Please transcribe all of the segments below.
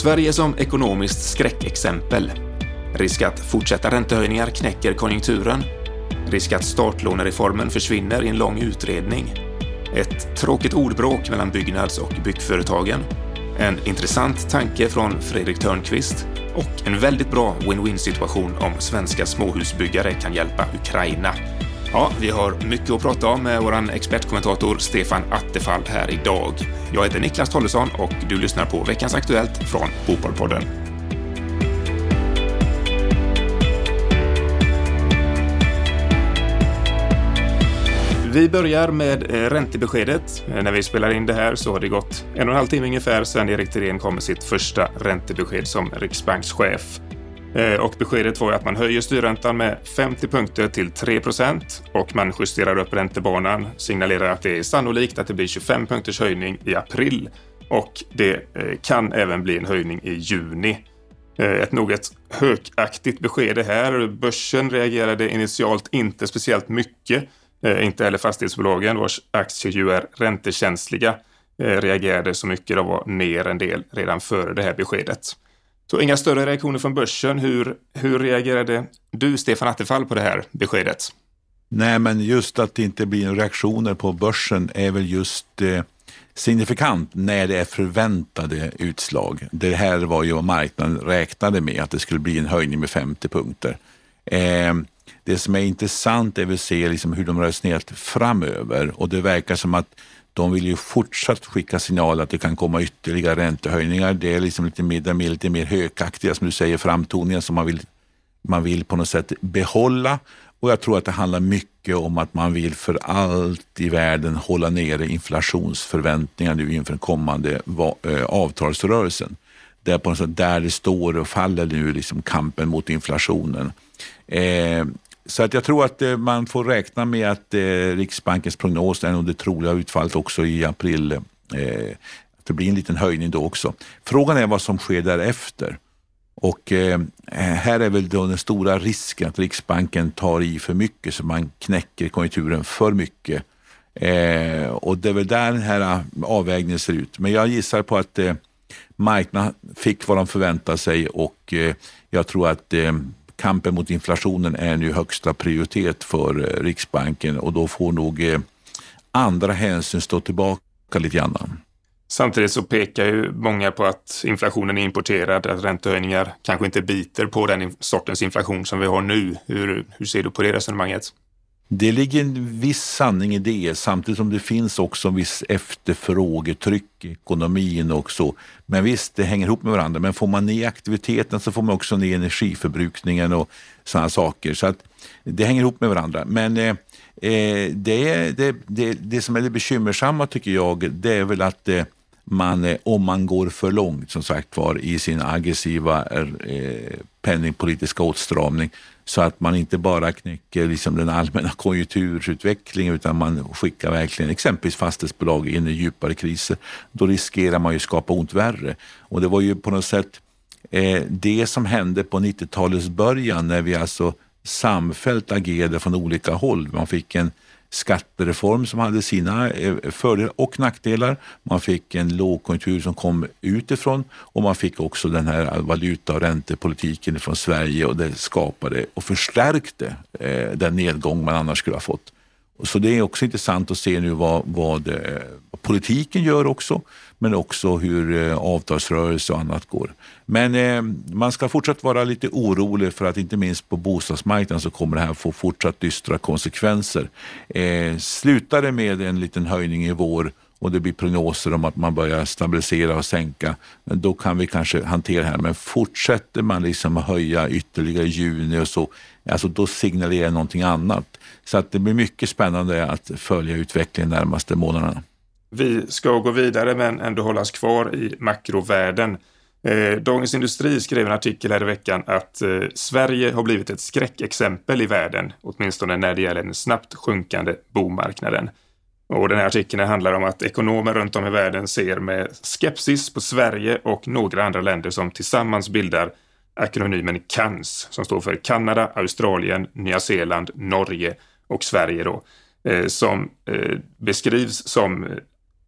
Sverige som ekonomiskt skräckexempel. Risk att fortsatta räntehöjningar knäcker konjunkturen. Risk att startlånereformen försvinner i en lång utredning. Ett tråkigt ordbråk mellan Byggnads och byggföretagen. En intressant tanke från Fredrik Törnqvist och en väldigt bra win-win situation om svenska småhusbyggare kan hjälpa Ukraina. Ja, vi har mycket att prata om med vår expertkommentator Stefan Attefall här idag. Jag heter Niklas Tollesson och du lyssnar på veckans Aktuellt från Fotbollpodden. Vi börjar med eh, räntebeskedet. Eh, när vi spelar in det här så har det gått en och en halv timme ungefär sedan Erik Thedéen kom med sitt första räntebesked som riksbankschef. Eh, och beskedet var att man höjer styrräntan med 50 punkter till 3% och man justerar upp räntebanan, signalerar att det är sannolikt att det blir 25 punkters höjning i april och det eh, kan även bli en höjning i juni. Eh, ett något hökaktigt besked det här. Börsen reagerade initialt inte speciellt mycket inte heller fastighetsbolagen vars aktier ju är räntekänsliga reagerade så mycket. De var ner en del redan före det här beskedet. Så inga större reaktioner från börsen. Hur, hur reagerade du, Stefan Attefall, på det här beskedet? Nej, men just att det inte blir några reaktioner på börsen är väl just eh, signifikant när det är förväntade utslag. Det här var ju vad marknaden räknade med, att det skulle bli en höjning med 50 punkter. Eh, det som är intressant är att se liksom hur de resonerat framöver och det verkar som att de vill ju fortsatt skicka signaler att det kan komma ytterligare räntehöjningar. Det är liksom lite mer, lite mer hökaktiga, som du säger, framtoningen som man vill, man vill på något sätt behålla. Och jag tror att det handlar mycket om att man vill för allt i världen hålla nere inflationsförväntningar nu inför den kommande eh, avtalsrörelsen. Det är på något sätt där det står och faller nu liksom kampen mot inflationen. Eh, så att jag tror att eh, man får räkna med att eh, Riksbankens prognos är nog det troliga utfallet också i april. Eh, att det blir en liten höjning då också. Frågan är vad som sker därefter. Och eh, eh, här är väl då den stora risken att Riksbanken tar i för mycket så man knäcker konjunkturen för mycket. Eh, och det är väl där den här eh, avvägningen ser ut. Men jag gissar på att eh, marknaden fick vad de förväntade sig och eh, jag tror att eh, kampen mot inflationen är nu högsta prioritet för eh, Riksbanken och då får nog eh, andra hänsyn stå tillbaka lite grann. Samtidigt så pekar ju många på att inflationen är importerad, att räntehöjningar kanske inte biter på den sortens inflation som vi har nu. Hur, hur ser du på det resonemanget? Det ligger en viss sanning i det, samtidigt som det finns också en viss efterfrågetryck i ekonomin också. Men visst, det hänger ihop med varandra. Men får man ner aktiviteten så får man också ner energiförbrukningen och sådana saker. Så att det hänger ihop med varandra. Men eh, eh det, det, det, det som är det bekymmersamma tycker jag, det är väl att eh, man, eh, om man går för långt som sagt var i sin aggressiva eh, penningpolitiska åtstramning så att man inte bara knäcker liksom den allmänna konjunkturutvecklingen utan man skickar verkligen exempelvis fastighetsbolag in i djupare kriser. Då riskerar man ju att skapa ont värre. Och det var ju på något sätt eh, det som hände på 90-talets början när vi alltså samfällt agerade från olika håll. Man fick en skattereform som hade sina eh, fördelar och nackdelar. Man fick en lågkonjunktur som kom utifrån och man fick också den här valuta och räntepolitiken från Sverige och det skapade och förstärkte eh, den nedgång man annars skulle ha fått. Så det är också intressant att se nu vad, vad, eh, vad politiken gör också, men också hur eh, avtalsrörelse och annat går. Men eh, man ska fortsatt vara lite orolig för att inte minst på bostadsmarknaden så kommer det här få fortsatt dystra konsekvenser. Eh, slutar det med en liten höjning i vår och det blir prognoser om att man börjar stabilisera och sänka, då kan vi kanske hantera det här. Men fortsätter man liksom att höja ytterligare i juni och så, alltså då signalerar någonting annat. Så att det blir mycket spännande att följa utvecklingen de närmaste månaderna. Vi ska gå vidare men ändå hållas kvar i makrovärlden. Eh, Dagens Industri skrev en artikel här i veckan att eh, Sverige har blivit ett skräckexempel i världen, åtminstone när det gäller den snabbt sjunkande bomarknaden. Och den här artikeln handlar om att ekonomer runt om i världen ser med skepsis på Sverige och några andra länder som tillsammans bildar akronymen CANS som står för Kanada, Australien, Nya Zeeland, Norge och Sverige då, eh, som eh, beskrivs som eh,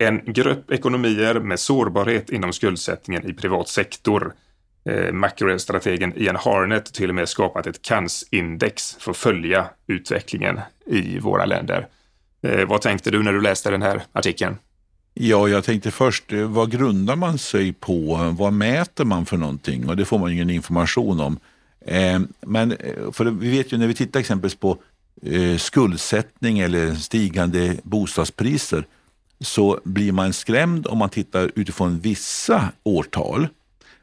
en grupp ekonomier med sårbarhet inom skuldsättningen i privat sektor. Eh, makrostrategen Ian Harnett till och med skapat ett CANS-index för att följa utvecklingen i våra länder. Eh, vad tänkte du när du läste den här artikeln? Ja, jag tänkte först, eh, vad grundar man sig på? Vad mäter man för någonting? Och det får man ingen information om. Eh, men eh, för vi vet ju när vi tittar exempelvis på eh, skuldsättning eller stigande bostadspriser så blir man skrämd om man tittar utifrån vissa årtal.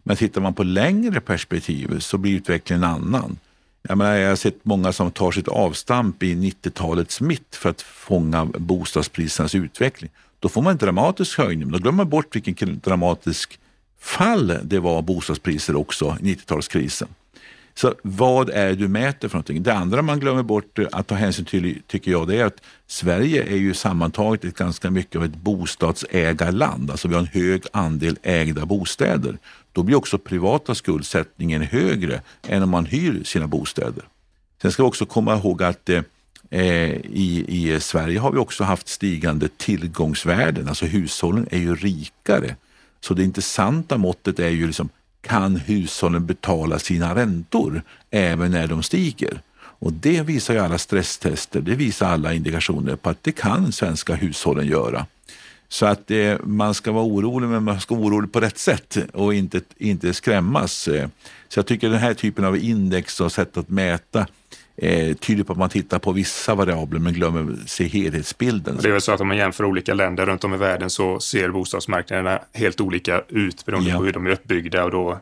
Men tittar man på längre perspektiv så blir utvecklingen en annan. Jag, menar, jag har sett många som tar sitt avstamp i 90-talets mitt för att fånga bostadsprisernas utveckling. Då får man en dramatisk höjning, men då glömmer man bort vilken dramatisk fall det var bostadspriser också i 90-talskrisen. Så vad är det du mäter för någonting? Det andra man glömmer bort att ta hänsyn till tycker jag det är att Sverige är ju sammantaget ett ganska mycket av ett bostadsägarland. Alltså vi har en hög andel ägda bostäder. Då blir också privata skuldsättningen högre än om man hyr sina bostäder. Sen ska vi också komma ihåg att eh, i, i Sverige har vi också haft stigande tillgångsvärden. Alltså hushållen är ju rikare. Så det intressanta måttet är ju liksom kan hushållen betala sina räntor även när de stiger? Och det visar ju alla stresstester, det visar alla indikationer på att det kan svenska hushållen göra. Så att eh, man ska vara orolig, men man ska vara orolig på rätt sätt och inte, inte skrämmas. Eh, så jag tycker den här typen av index och sätt att mäta eh, tyder på att man tittar på vissa variabler men glömmer se helhetsbilden. Det är väl så att om man jämför olika länder runt om i världen så ser bostadsmarknaderna helt olika ut beroende ja. på hur de är uppbyggda och då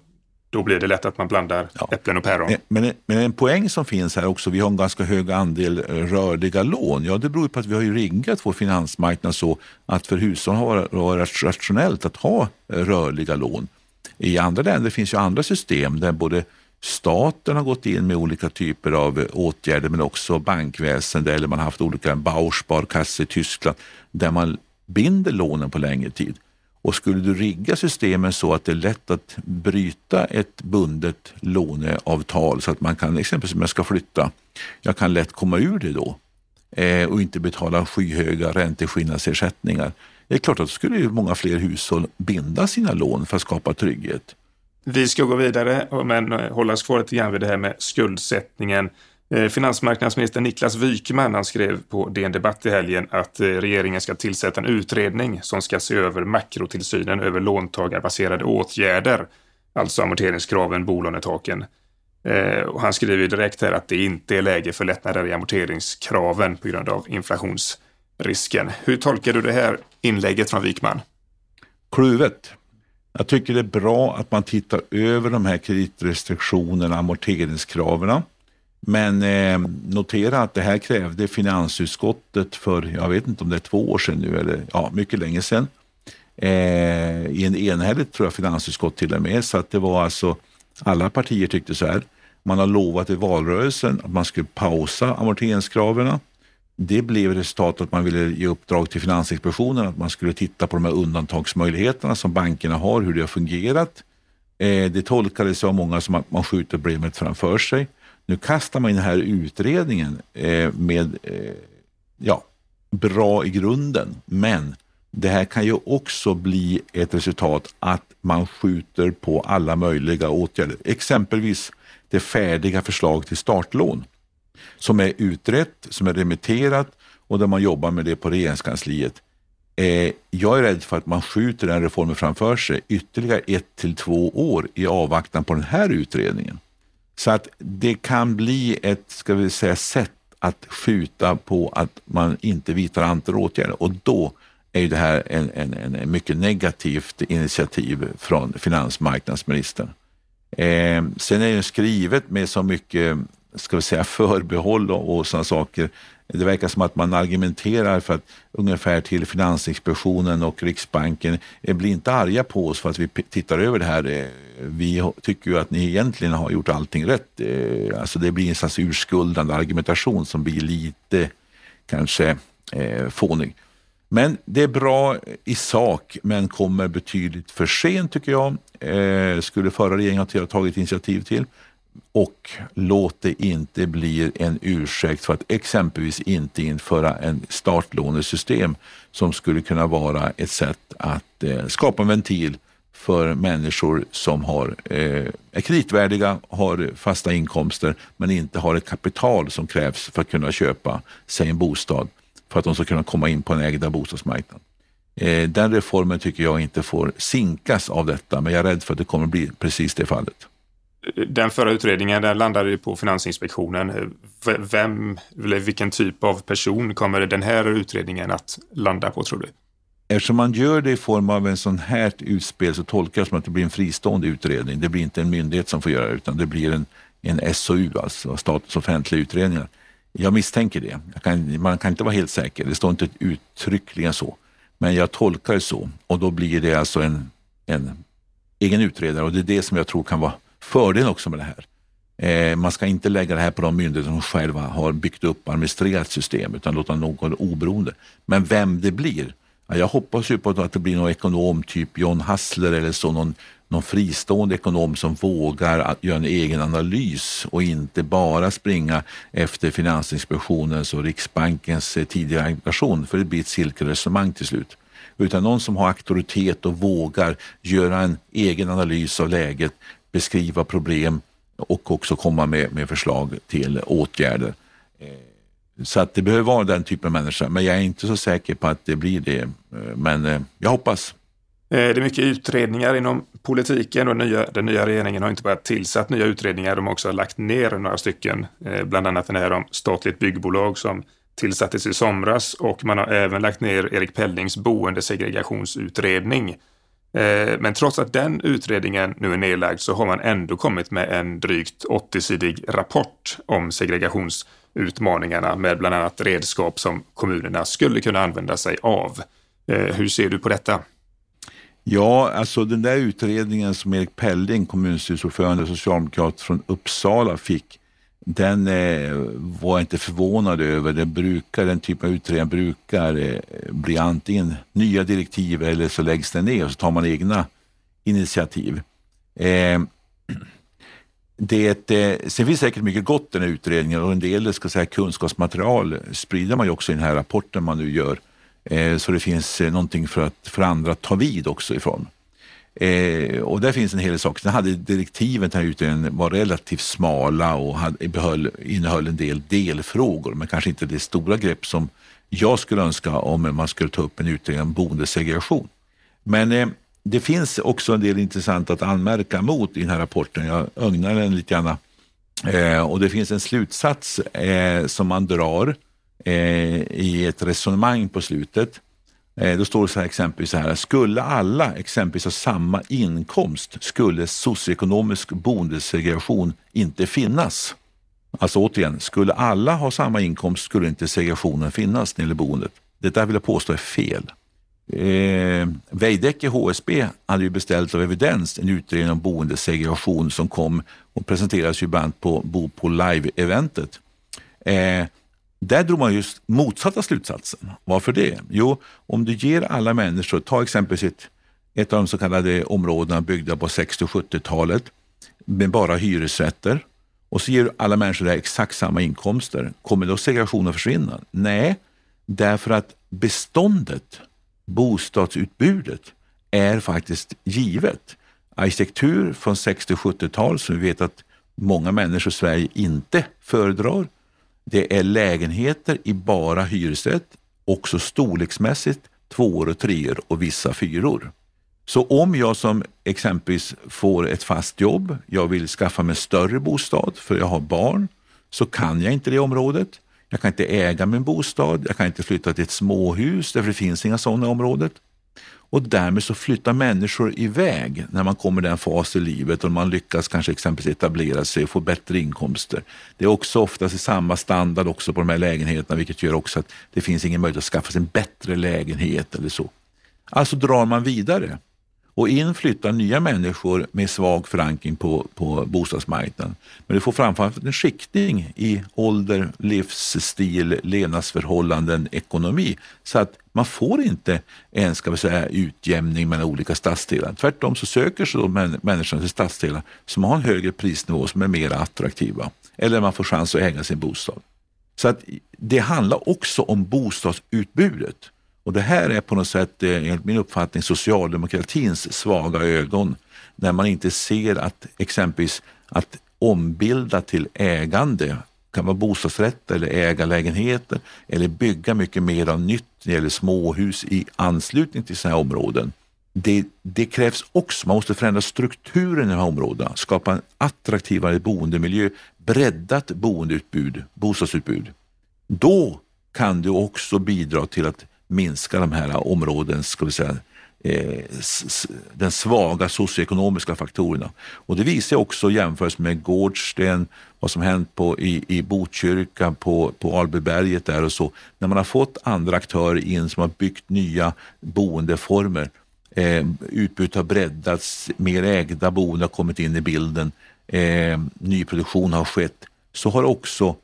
då blir det lätt att man blandar ja. äpplen och päron. Men, men en poäng som finns här också, vi har en ganska hög andel eh, rörliga lån. Ja, det beror på att vi har ju riggat vår finansmarknad så att för hushållen har det varit rationellt att ha eh, rörliga lån. I andra länder finns ju andra system där både Staten har gått in med olika typer av eh, åtgärder men också bankväsende eller man har haft olika Bausparkasse i Tyskland där man binder lånen på längre tid. Och skulle du rigga systemen så att det är lätt att bryta ett bundet låneavtal så att man kan, exempelvis om jag ska flytta, jag kan lätt komma ur det då eh, och inte betala skyhöga ränteskillnadsersättningar. Det är klart att då skulle ju många fler hushåll binda sina lån för att skapa trygghet. Vi ska gå vidare, men eh, hålla oss kvar lite grann vid det här med skuldsättningen. Eh, finansmarknadsminister Niklas Wykman han skrev på DN Debatt i helgen att eh, regeringen ska tillsätta en utredning som ska se över makrotillsynen över låntagarbaserade åtgärder, alltså amorteringskraven, bolånetaken. Och han skriver direkt här att det inte är läge för lättnader i amorteringskraven på grund av inflationsrisken. Hur tolkar du det här inlägget från Wykman? Kluvet. Jag tycker det är bra att man tittar över de här kreditrestriktionerna, amorteringskraven. Men eh, notera att det här krävde finansutskottet för, jag vet inte om det är två år sedan nu eller ja, mycket länge sedan. Eh, I en enhälligt tror jag finansutskott till och med. Så att det var alltså, alla partier tyckte så här. Man har lovat i valrörelsen att man skulle pausa amorteringskraven. Det blev resultatet att man ville ge uppdrag till Finansinspektionen att man skulle titta på de här undantagsmöjligheterna som bankerna har, hur det har fungerat. Eh, det tolkades av många som att man skjuter problemet framför sig. Nu kastar man in den här utredningen eh, med eh, ja, bra i grunden, men det här kan ju också bli ett resultat att man skjuter på alla möjliga åtgärder. Exempelvis det färdiga förslag till startlån som är utrett, som är remitterat och där man jobbar med det på regeringskansliet. Eh, jag är rädd för att man skjuter den reformen framför sig ytterligare ett till två år i avvaktan på den här utredningen. Så att det kan bli ett ska vi säga, sätt att skjuta på att man inte vidtar andra åtgärder och då är det här en, en, en mycket negativt initiativ från finansmarknadsministern. Eh, sen är det skrivet med så mycket ska vi säga, förbehåll och, och sådana saker. Det verkar som att man argumenterar för att ungefär till Finansinspektionen och Riksbanken bli blir inte arga på oss för att vi tittar över det här. Eh, vi tycker ju att ni egentligen har gjort allting rätt. Eh, alltså det blir en slags urskuldande argumentation som blir lite kanske eh, fånig. Men det är bra i sak, men kommer betydligt för sent tycker jag. Eh, skulle förra regeringen ha tagit initiativ till och låt det inte bli en ursäkt för att exempelvis inte införa en startlånesystem som skulle kunna vara ett sätt att eh, skapa en ventil för människor som har, eh, är kreditvärdiga, har fasta inkomster men inte har ett kapital som krävs för att kunna köpa sig en bostad för att de ska kunna komma in på den ägda bostadsmarknaden. Eh, den reformen tycker jag inte får sinkas av detta men jag är rädd för att det kommer bli precis det fallet. Den förra utredningen den landade på Finansinspektionen. Vem, eller vilken typ av person kommer den här utredningen att landa på tror du? Eftersom man gör det i form av en sån här utspel så tolkar jag som att det blir en fristående utredning. Det blir inte en myndighet som får göra det utan det blir en, en SOU, alltså Statens offentliga utredningar. Jag misstänker det. Jag kan, man kan inte vara helt säker. Det står inte uttryckligen så. Men jag tolkar det så och då blir det alltså en, en egen utredare och det är det som jag tror kan vara fördelen också med det här. Eh, man ska inte lägga det här på de myndigheter som själva har byggt upp och administrerat system utan låta någon oberoende. Men vem det blir, jag hoppas ju på att det blir någon ekonom typ John Hassler eller så, någon, någon fristående ekonom som vågar att göra en egen analys och inte bara springa efter Finansinspektionens och Riksbankens eh, tidigare agitation, för det blir ett cirkelresonemang till slut. Utan någon som har auktoritet och vågar göra en egen analys av läget beskriva problem och också komma med, med förslag till åtgärder. Eh, så att det behöver vara den typen av människa, men jag är inte så säker på att det blir det. Eh, men eh, jag hoppas. Det är mycket utredningar inom politiken och nya, den nya regeringen har inte bara tillsatt nya utredningar, de har också lagt ner några stycken. Bland annat den här om statligt byggbolag som tillsattes i somras och man har även lagt ner Erik Pellings boendesegregationsutredning Eh, men trots att den utredningen nu är nedlagd så har man ändå kommit med en drygt 80-sidig rapport om segregationsutmaningarna med bland annat redskap som kommunerna skulle kunna använda sig av. Eh, hur ser du på detta? Ja, alltså den där utredningen som Erik Pelling, kommunstyrelseordförande och socialdemokrat från Uppsala fick den eh, var jag inte förvånad över. Den, brukar, den typen av utredningar brukar eh, bli antingen nya direktiv eller så läggs den ner och så tar man egna initiativ. Eh, det, eh, sen finns säkert mycket gott i den här utredningen och en del ska säga, kunskapsmaterial sprider man ju också i den här rapporten man nu gör. Eh, så det finns eh, någonting för, att, för andra att ta vid också ifrån. Eh, och där finns en hel del saker. Sen hade direktiven till utredningen var relativt smala och hade, behöll, innehöll en del delfrågor, men kanske inte det stora grepp som jag skulle önska om man skulle ta upp en utredning om boendesegregation. Men eh, det finns också en del intressant att anmärka mot i den här rapporten. Jag ögnar den lite grann. Eh, och det finns en slutsats eh, som man drar eh, i ett resonemang på slutet Eh, då står det så här exempelvis så här, skulle alla exempelvis ha samma inkomst skulle socioekonomisk boendesegregation inte finnas. Alltså återigen, skulle alla ha samma inkomst skulle inte segregationen finnas när det gäller boendet. Det där vill jag påstå är fel. Eh, Veidekke HSB hade ju beställt av Evidens en utredning om boendesegregation som kom och presenterades ju bland på Bo på Live-eventet. Eh, där drog man just motsatta slutsatsen. Varför det? Jo, om du ger alla människor, ta exempelvis ett, ett av de så kallade områdena byggda på 60 och 70-talet med bara hyresrätter och så ger du alla människor där exakt samma inkomster. Kommer då segregationen försvinna? Nej, därför att beståndet, bostadsutbudet, är faktiskt givet. Arkitektur från 60 och 70-tal som vi vet att många människor i Sverige inte föredrar det är lägenheter i bara hyresrätt, också storleksmässigt, tvåor och treor och vissa fyror. Så om jag som exempelvis får ett fast jobb, jag vill skaffa mig större bostad för jag har barn, så kan jag inte det området. Jag kan inte äga min bostad, jag kan inte flytta till ett småhus därför det finns inga sådana i området och därmed så flyttar människor iväg när man kommer i den fas i livet och man lyckas kanske exempelvis etablera sig och få bättre inkomster. Det är också oftast i samma standard också på de här lägenheterna vilket gör också att det finns ingen möjlighet att skaffa sig en bättre lägenhet eller så. Alltså drar man vidare och in flyttar nya människor med svag förankring på, på bostadsmarknaden. Men du får framförallt en skiktning i ålder, livsstil, levnadsförhållanden, ekonomi. Så att man får inte en ska vi säga, utjämning mellan olika stadsdelar. Tvärtom så söker sig då människorna till stadsdelar som har en högre prisnivå, som är mer attraktiva. Eller man får chans att äga sin bostad. Så att det handlar också om bostadsutbudet. Och det här är på något sätt, eh, enligt min uppfattning, socialdemokratins svaga ögon. När man inte ser att exempelvis att ombilda till ägande kan vara bostadsrätter eller ägarlägenheter eller bygga mycket mer av nytt när det gäller småhus i anslutning till sådana här områden. Det, det, krävs också, man måste förändra strukturen i de här områdena, skapa en attraktivare boendemiljö, breddat boendeutbud, bostadsutbud. Då kan du också bidra till att minska de här områdens, ska vi säga, eh, den svaga socioekonomiska faktorerna. Och det visar också jämfört med Gårdsten, vad som hänt på, i, i Botkyrka, på, på Albyberget där och så. När man har fått andra aktörer in som har byggt nya boendeformer. Eh, utbudet har breddats, mer ägda boenden har kommit in i bilden, eh, nyproduktion har skett. Så har också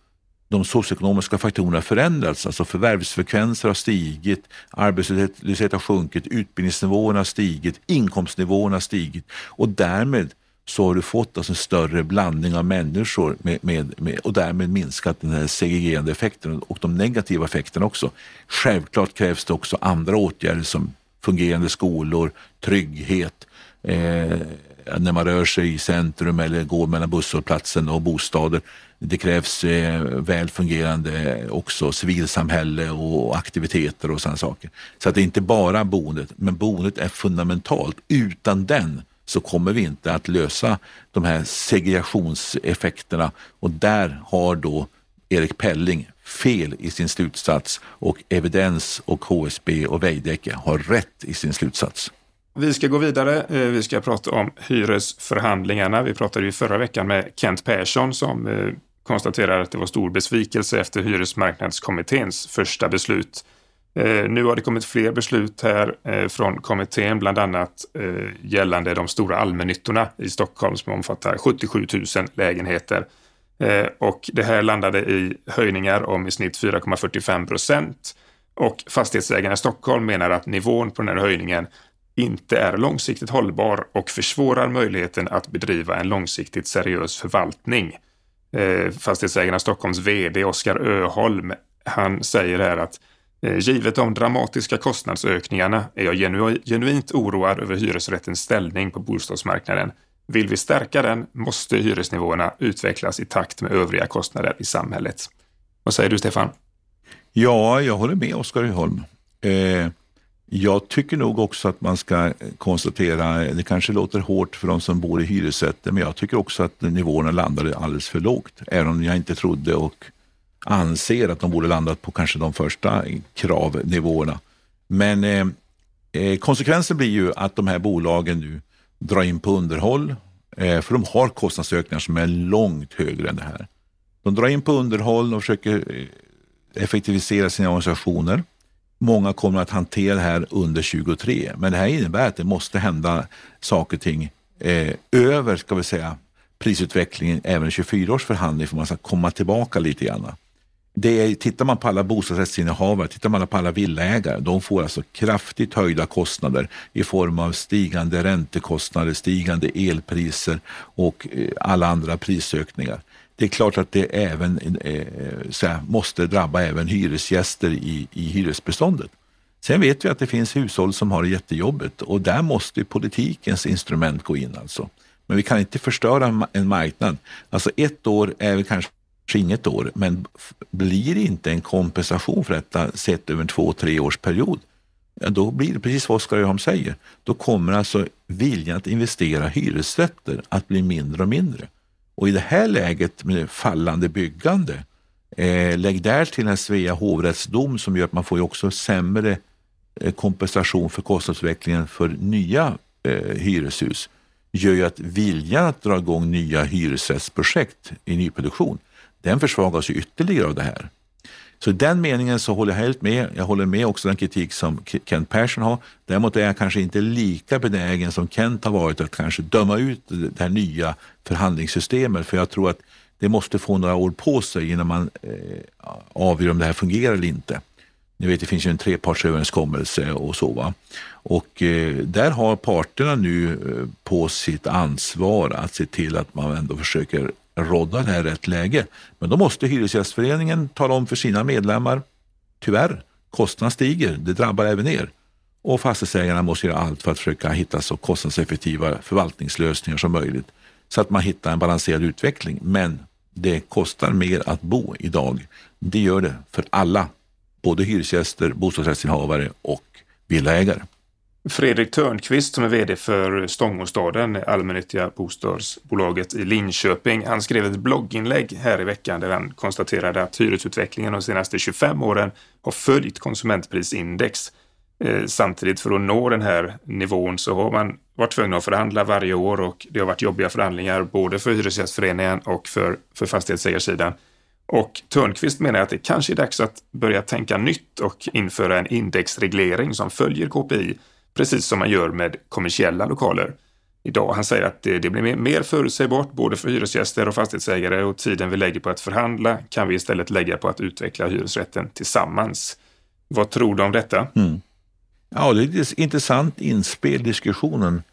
de socioekonomiska faktorerna förändrats. Alltså förvärvsfrekvenser har stigit, arbetslöshet har sjunkit, utbildningsnivåerna har stigit, inkomstnivåerna har stigit och därmed så har du fått alltså en större blandning av människor med, med, med, och därmed minskat den här segregerande effekten och de negativa effekterna också. Självklart krävs det också andra åtgärder som fungerande skolor, trygghet, eh, när man rör sig i centrum eller går mellan busshållplatsen och bostaden. Det krävs eh, väl fungerande också civilsamhälle och aktiviteter och sådana saker. Så att det är inte bara boendet, men boendet är fundamentalt. Utan den så kommer vi inte att lösa de här segregationseffekterna och där har då Erik Pelling fel i sin slutsats och Evidens och HSB och Veidekke har rätt i sin slutsats. Vi ska gå vidare. Eh, vi ska prata om hyresförhandlingarna. Vi pratade ju förra veckan med Kent Persson som eh, konstaterar att det var stor besvikelse efter hyresmarknadskommitténs första beslut. Eh, nu har det kommit fler beslut här eh, från kommittén, bland annat eh, gällande de stora allmännyttorna i Stockholm som omfattar 77 000 lägenheter. och det här landade i höjningar om i snitt 4,45 procent. Och fastighetsägarna i Stockholm menar att nivån på den här höjningen inte är långsiktigt hållbar och försvårar möjligheten att bedriva en långsiktigt seriös förvaltning. Eh, fastighetsägarna Stockholms VD Oskar Öholm, han säger här att eh, givet de dramatiska kostnadsökningarna är jag genu genuint oroad över hyresrättens ställning på bostadsmarknaden. Vill vi stärka den måste hyresnivåerna utvecklas i takt med övriga kostnader i samhället. Vad säger du Stefan? Ja, jag håller med Oskar Öholm. Eh, jag tycker nog också att man ska konstatera, det kanske låter hårt för de som bor i hyresrätter, men jag tycker också att nivåerna landade alldeles för lågt. Även om jag inte trodde och anser att de borde landat på kanske de första kravnivåerna. Men eh, eh konsekvensen blir ju att de här bolagen nu drar in på underhåll, eh, för de har kostnadsökningar som är långt högre än det här. De drar in på underhåll och försöker eh, effektivisera sina organisationer. Många kommer att hantera det här under 23, men det här innebär att det måste hända saker och ting eh, över, ska vi säga, prisutvecklingen även i 24 års förhandling för man ska komma tillbaka lite grann. Det är, tittar man på alla bostadsrättsinnehavare, tittar man på alla villaägare, de får alltså kraftigt höjda kostnader i form av stigande räntekostnader, stigande elpriser och eh, alla andra prisökningar det är klart att det även eh, här, måste drabba även hyresgäster i, i hyresbeståndet. Sen vet vi att det finns hushåll som har det jättejobbigt och där måste politikens instrument gå in. Alltså. Men vi kan inte förstöra en marknad. Alltså ett år är väl kanske inget år, men blir det inte en kompensation för detta sett över en två, tre års period, ja, då blir det precis vad Oskar Öholm säger. Då kommer alltså viljan att investera hyresrätter att bli mindre och mindre. Och i det här läget med fallande byggande, eh, lägg där till en Svea hovrättsdom som gör att man får ju också sämre eh, kompensation för kostnadsutvecklingen för nya eh, hyreshus, gör ju att viljan att dra igång nya hyresrättsprojekt i nyproduktion, den försvagas ju ytterligare av det här. Så i den meningen så håller jag helt med. Jag håller med också den kritik som Kent Persson har. Däremot är jag kanske inte lika benägen som Kent har varit att kanske döma ut det här nya förhandlingssystemet. För jag tror att det måste få några år på sig innan man eh, avgör om det här fungerar eller inte. Ni vet, det finns ju en trepartsöverenskommelse och så. Va? Och eh, där har parterna nu eh, på sitt ansvar att se till att man ändå försöker rådda det här rätt läge. Men då måste Hyresgästföreningen tala om för sina medlemmar, tyvärr, kostnaderna stiger, det drabbar även er. Och fastighetsägarna måste göra allt för att försöka hitta så kostnadseffektiva förvaltningslösningar som möjligt så att man hittar en balanserad utveckling. Men det kostar mer att bo idag. Det gör det för alla, både hyresgäster, bostadsrättsinnehavare och villaägare. Fredrik Törnqvist som är VD för Stångåstaden, allmännyttiga bostadsbolaget i Linköping. Han skrev ett blogginlägg här i veckan där han konstaterade att hyresutvecklingen de senaste 25 åren har följt konsumentprisindex. Eh, samtidigt för att nå den här nivån så har man varit tvungen att förhandla varje år och det har varit jobbiga förhandlingar både för Hyresgästföreningen och för, för fastighetsägarsidan. Och Törnqvist menar att det kanske är dags att börja tänka nytt och införa en indexreglering som följer KPI precis som man gör med kommersiella lokaler idag. Han säger att det, det blir mer förutsägbart både för hyresgäster och fastighetsägare och tiden vi lägger på att förhandla kan vi istället lägga på att utveckla hyresrätten tillsammans. Vad tror du om detta? Mm. Ja, det är ett intressant inspel i diskussionen.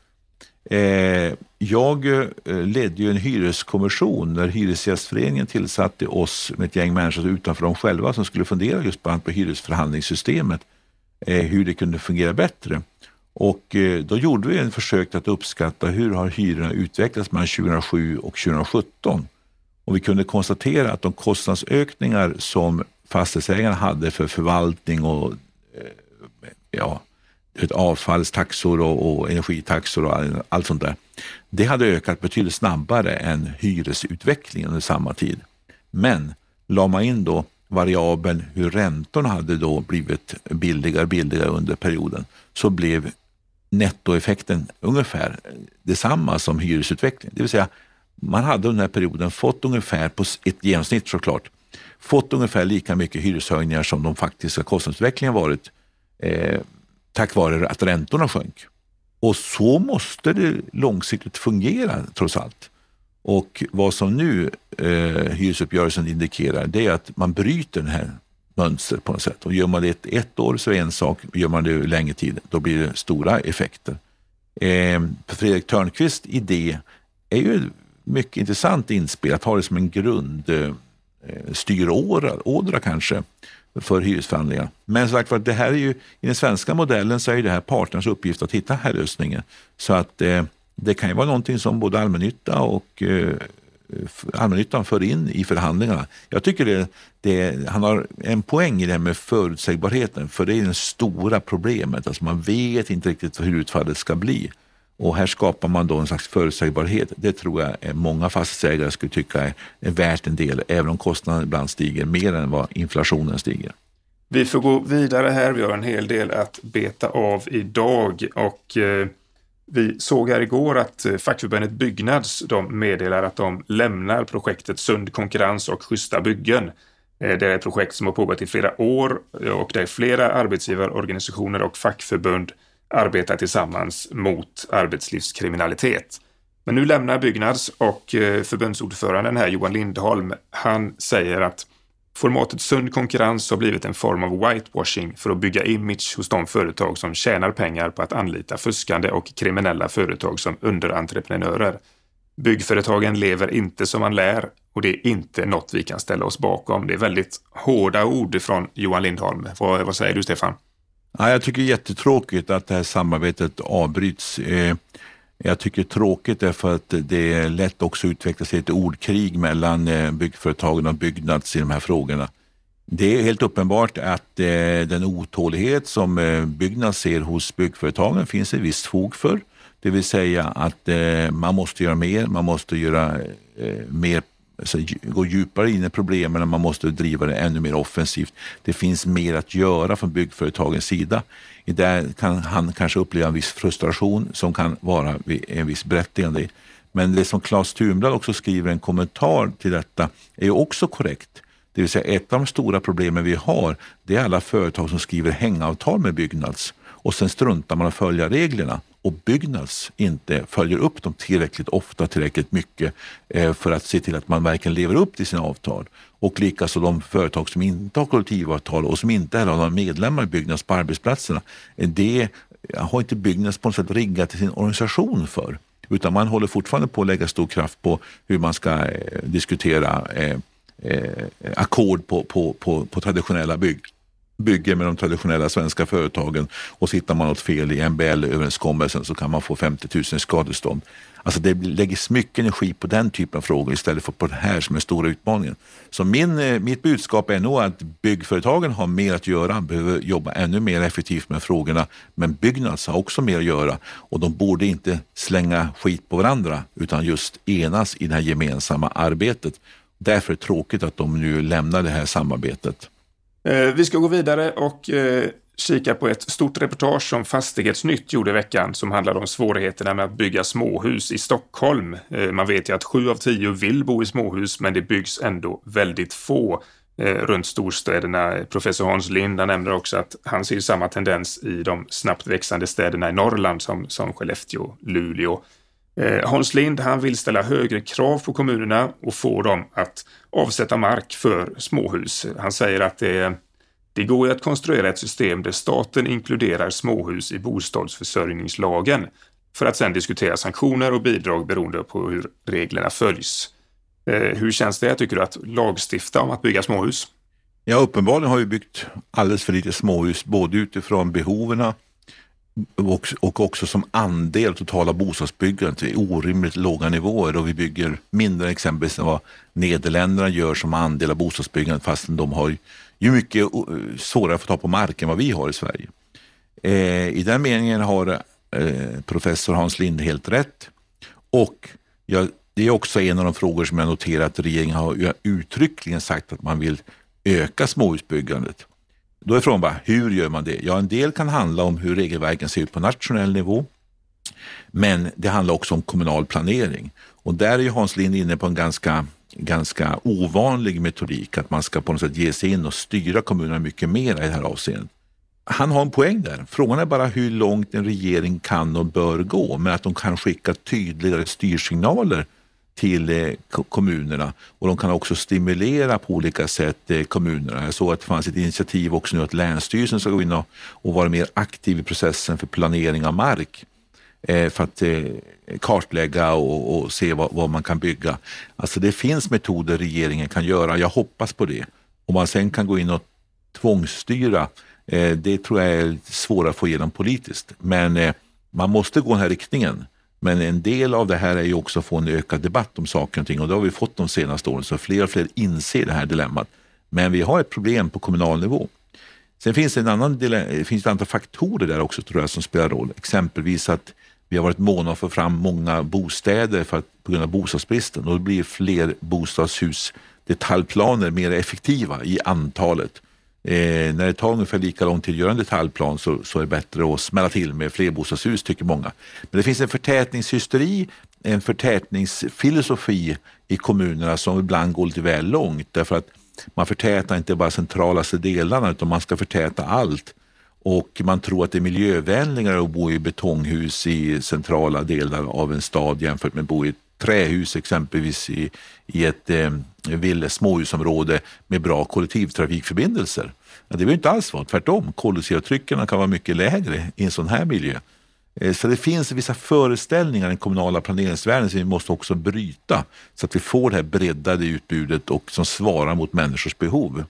Eh, jag eh, ledde ju en hyreskommission när Hyresgästföreningen tillsatte oss med ett gäng människor utanför dem själva som skulle fundera just på hyresförhandlingssystemet, eh, hur det kunde fungera bättre. Och eh, då gjorde vi en försök att uppskatta hur har hyrorna utvecklats mellan 2007 och 2017. Och vi kunde konstatera att de kostnadsökningar som fastighetsägarna hade för förvaltning och eh, ja, avfallstaxor och, och energitaxor och allt sånt där. Det hade ökat betydligt snabbare än hyresutvecklingen under samma tid. Men la man in då variabeln hur räntorna hade då blivit billigare och billigare under perioden så blev nettoeffekten ungefär detsamma som hyresutvecklingen. Det vill säga, man hade under den här perioden fått ungefär, på ett genomsnitt såklart, fått ungefär lika mycket hyreshöjningar som de faktiska kostnadsutvecklingen varit eh, tack vare att räntorna sjönk. Och så måste det långsiktigt fungera trots allt. Och vad som nu eh, hyresuppgörelsen indikerar det är att man bryter det här mönstret på något sätt. Och gör man det ett, ett år så är det en sak, gör man det längre tid då blir det stora effekter. Eh, Fredrik Törnqvists idé är ju mycket intressant inspel att ha det som en grund eh, styrådra kanske för hyresförhandlingar. Men som sagt det här är ju, i den svenska modellen så är det här parternas uppgift att hitta här lösningen. Så att eh, det kan ju vara någonting som både allmännytta och eh, allmännyttan för in i förhandlingarna. Jag tycker det, det, han har en poäng i det här med förutsägbarheten, för det är det stora problemet. Alltså man vet inte riktigt hur utfallet ska bli. Och här skapar man då en slags förutsägbarhet. Det tror jag många fastighetsägare skulle tycka är, är värt en del, även om kostnaden ibland stiger mer än vad inflationen stiger. Vi får gå vidare här. Vi har en hel del att beta av idag och eh, vi såg här igår att eh, fackförbundet Byggnads de meddelar att de lämnar projektet Sund konkurrens och schyssta byggen. Eh, det är ett projekt som har pågått i flera år eh, och där flera arbetsgivarorganisationer och fackförbund arbetar tillsammans mot arbetslivskriminalitet. Men nu lämnar Byggnads och förbundsordföranden här Johan Lindholm, han säger att formatet sund konkurrens har blivit en form av whitewashing för att bygga image hos de företag som tjänar pengar på att anlita fuskande och kriminella företag som underentreprenörer. Byggföretagen lever inte som man lär och det är inte något vi kan ställa oss bakom. Det är väldigt hårda ord från Johan Lindholm. Vad, vad säger du Stefan? Ja, jag tycker det är jättetråkigt att det här samarbetet avbryts. Eh, jag tycker det är tråkigt därför att det är lätt också utveckla sig ett ordkrig mellan eh, byggföretagen och Byggnads i de här frågorna. Det är helt uppenbart att eh, den otålighet som eh, Byggnads ser hos byggföretagen finns det visst fog för. Det vill säga att man måste göra mer, man måste göra mer alltså, gå djupare in i problemen, man måste driva det ännu mer offensivt. Det finns mer att göra från byggföretagens sida. Där kan han kanske uppleva en viss frustration som kan vara en viss berättigande. Men det som Claes Thunblad också skriver en kommentar till detta är också korrekt. Det vill säga ett av de stora problemen vi har, det är alla företag som skriver hängavtal med Byggnads och sen struntar man att följa reglerna och Byggnads inte följer upp dem tillräckligt ofta, tillräckligt mycket eh, för att se till att man verkligen lever upp till sina avtal. Och likaså de företag som inte har kollektivavtal och som inte heller har några medlemmar i Byggnads på arbetsplatserna. Eh, det har inte Byggnads på något sätt riggat sin organisation för. Utan man håller fortfarande på att lägga stor kraft på hur man ska eh, diskutera eh, ackord på, på, på, på traditionella bygg bygger med de traditionella svenska företagen och så hittar man något fel i MBL-överenskommelsen så kan man få 50 000 i skadestånd. Alltså det läggs mycket energi på den typen av frågor istället för på det här som är stora utmaningen. Så min, eh, mitt budskap är nog att byggföretagen har mer att göra, behöver jobba ännu mer effektivt med frågorna. Men Byggnads har också mer att göra och de borde inte slänga skit på varandra utan just enas i det här gemensamma arbetet. Därför är det tråkigt att de nu lämnar det här samarbetet. Eh, vi ska gå vidare och eh, kika på ett stort reportage som Fastighetsnytt gjorde i veckan som handlade om svårigheterna med att bygga småhus i Stockholm. Eh, man vet ju att sju av tio vill bo i småhus, men det byggs ändå väldigt få runt storstäderna. Professor Hans Lind nämner också att han ser samma tendens i de snabbt växande städerna i Norrland som, som Skellefteå, Luleå. Eh, Hans Lind han vill ställa högre krav på kommunerna och få dem att avsätta mark för småhus. Han säger att det, det går att konstruera ett system där staten inkluderar småhus i bostadsförsörjningslagen för att sedan diskutera sanktioner och bidrag beroende på hur reglerna följs. Eh, hur känns det, tycker du, att lagstifta om att bygga småhus? Ja, uppenbarligen har vi byggt alldeles för lite småhus, både utifrån behoven och, också som andel totala bostadsbyggandet är orimligt låga nivåer och vi bygger mindre exempelvis än vad Nederländerna gör som andel av bostadsbyggandet fastän de har ju mycket eh, svårare att få ta på mark än vad vi har i Sverige. Eh, I den meningen har eh, professor Hans Linde helt rätt och jag, det är också en av de frågor som jag noterat att regeringen har uttryckligen sagt att man vill öka småhusbyggandet. Då är frågan bara, hur gör man det? Ja, en del kan handla om hur regelverken ser ut på nationell nivå. Men det handlar också om kommunal planering. Och där är ju Hans Lind inne på en ganska, ganska ovanlig metodik, att man ska på något sätt ge sig in och styra kommunerna mycket mer i det här avseendet. Han har en poäng där. Frågan är bara hur långt en regering kan och bör gå, men att de kan skicka tydligare styrsignaler till eh, kommunerna och de kan också stimulera på olika sätt eh, kommunerna. Jag såg att det fanns ett initiativ också nu att Länsstyrelsen ska gå in och, och vara mer aktiv i processen för planering av mark eh, för att kartlägga och, och se vad, vad, man kan bygga. Alltså det finns metoder regeringen kan göra, jag hoppas på det. Om man sen kan gå in och tvångsstyra, det tror jag är svårare att få igenom politiskt. Men man måste gå den här riktningen. Men en del av det här är ju också att få en ökad debatt om saker och ting och det har vi fått de senaste åren så fler och fler inser det här dilemmat. Men vi har ett problem på kommunal nivå. Sen finns det en annan del, finns ett antal faktorer där också tror jag som spelar roll. Exempelvis att vi har varit måna att få fram många bostäder för att, på grund av bostadsbristen och då blir fler bostadshus detaljplaner mer effektiva i antalet. Eh, när det tar ungefär lika lång tid att göra en detaljplan så, så är det bättre att smälla till med flerbostadshus tycker många. Men det finns en förtätningshysteri, en förtätningsfilosofi i kommunerna som ibland går lite väl långt därför att man förtätar inte bara centralaste delarna utan man ska förtäta allt. Och man tror att det är miljövänligare att bo i betonghus i centrala delar av en stad jämfört med att bo i trähus exempelvis i, i ett eh, småhusområde med bra kollektivtrafikförbindelser. Ja, det behöver inte alls vara tvärtom. Koldioxidavtrycken kan vara mycket lägre i en sån här miljö. Eh, så det finns vissa föreställningar i den kommunala planeringsvärlden som vi måste också bryta så att vi får det här breddade utbudet och som svarar mot människors behov.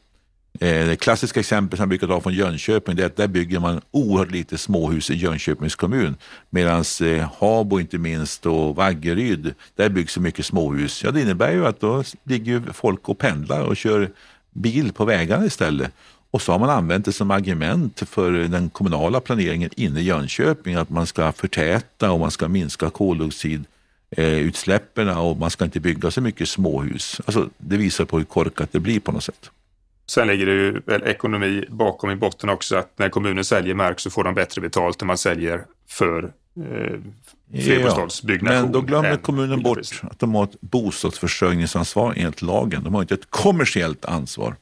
Eh, det klassiska exempel som jag brukar ta från Jönköping det är att där bygger man oerhört lite småhus i Jönköpings kommun. Medan eh, Habo inte minst och Vaggeryd, där byggs så mycket småhus. Ja, det innebär ju att då ligger folk och pendlar och kör bil på vägarna istället. Och så har man använt det som argument för den kommunala planeringen inne i Jönköping att man ska förtäta och man ska minska koldioxidutsläppen och man ska inte bygga så mycket småhus. Alltså, det visar på hur korkat det blir på något sätt. Sen ligger det ju väl ekonomi bakom i botten också att när kommunen säljer mark så får de bättre betalt när man säljer för flerbostadsbyggnation. Ja, men då glömmer kommunen bort att de har ett bostadsförsörjningsansvar enligt lagen. De har inte ett kommersiellt ansvar.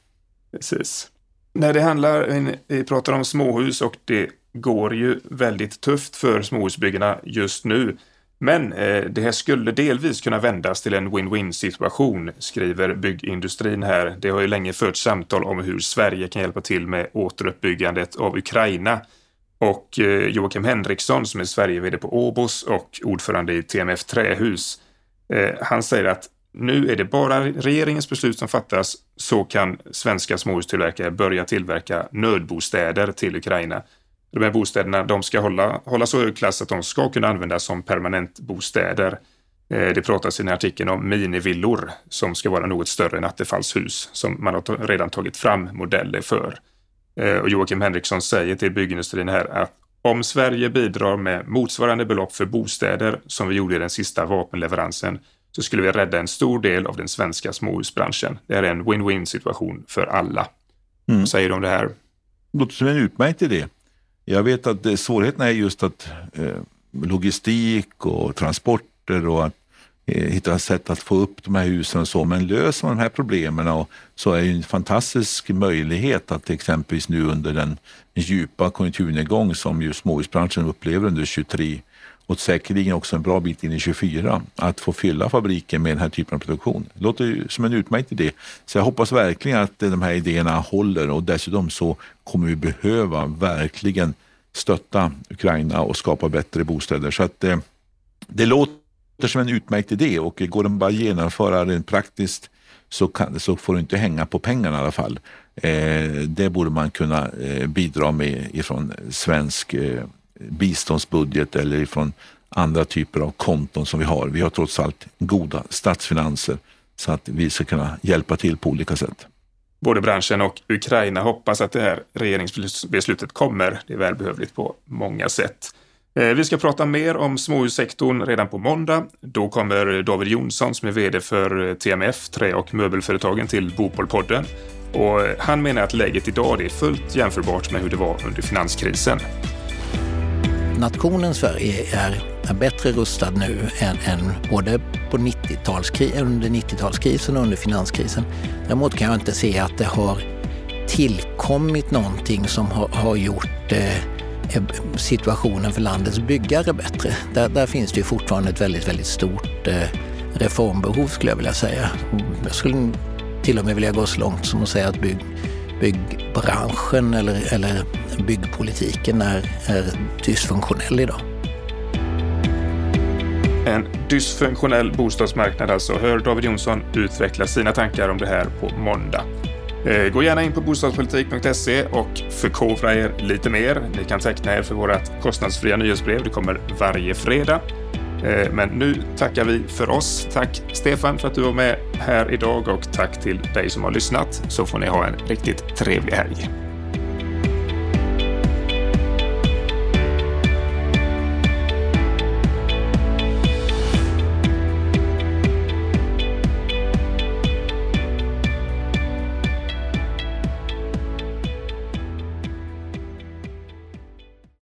Precis. När det handlar, vi pratar om småhus och det går ju väldigt tufft för småhusbyggarna just nu. Men eh, det här skulle delvis kunna vändas till en win-win situation, skriver byggindustrin här. Det har ju länge förts samtal om hur Sverige kan hjälpa till med återuppbyggandet av Ukraina. Och eh, Joakim Henriksson som är Sverige-VD på Åbos och ordförande i TMF Trähus, eh, han säger att nu är det bara regeringens beslut som fattas så kan svenska småhustillverkare börja tillverka nödbostäder till Ukraina. De här bostäderna de ska hålla, hålla så hög klass att de ska kunna användas som permanentbostäder. Eh, det pratas i den här artikeln om minivillor som ska vara något större än attefallshus som man har redan tagit fram modeller för. Eh, och Joakim Henriksson säger till byggindustrin här att om Sverige bidrar med motsvarande belopp för bostäder som vi gjorde i den sista vapenleveransen så skulle vi rädda en stor del av den svenska småhusbranschen. Det är en win-win situation för alla. Mm. Vad säger du om det här? Det låter som en utmärkt idé. Jag vet att eh, svårigheterna är just att eh, logistik och transporter och att eh, hitta sätt att få upp de här husen och så. Men löser man de här problemen och, så är det en fantastisk möjlighet att exempelvis nu under den djupa konjunkturnedgång som ju småhusbranschen upplever under 23 och säkerligen också en bra bit in i 24 att få fylla fabriken med den här typen av produktion. Det låter ju som en utmärkt idé. Så jag hoppas verkligen att de här idéerna håller och dessutom så kommer vi behöva verkligen stötta Ukraina och skapa bättre bostäder. Så att eh, det låter som en utmärkt idé och går den bara att genomföra rent praktiskt så, kan, så får du inte hänga på pengarna i alla fall. Eh, det borde man kunna eh, bidra med ifrån svensk eh, biståndsbudget eller ifrån andra typer av konton som vi har. Vi har trots allt goda statsfinanser så att vi ska kunna hjälpa till på olika sätt. Både branschen och Ukraina hoppas att det här regeringsbeslutet kommer. Det är välbehövligt på många sätt. Eh, vi ska prata mer om småhussektorn redan på måndag. Då kommer David Jonsson som är VD för eh, TMF, Trä och möbelföretagen till Bopolpodden. Och han menar att läget idag är fullt jämförbart med hur det var under finanskrisen nationen Sverige är, är bättre rustad nu än, än både på 90 under 90-talskrisen och under finanskrisen. Däremot kan jag inte se att det har tillkommit någonting som har, har gjort eh, eh, situationen för landets byggare bättre. Där, där, finns det ju fortfarande ett väldigt, väldigt stort eh, reformbehov skulle jag vilja säga. Jag skulle till och med vilja gå så långt som att säga att bygg, byggbranschen eller, eller byggpolitiken är, är dysfunktionell idag. En dysfunktionell bostadsmarknad alltså. Hör David Jonsson utveckla sina tankar om det här på måndag. Eh, gå gärna in på bostadspolitik.se och förkovra er lite mer. Ni kan teckna er för vårt kostnadsfria nyhetsbrev. Det kommer varje fredag. Eh, men nu tackar vi för oss. Tack Stefan för att du var med här idag och tack till dig som har lyssnat så får ni ha en riktigt trevlig helg.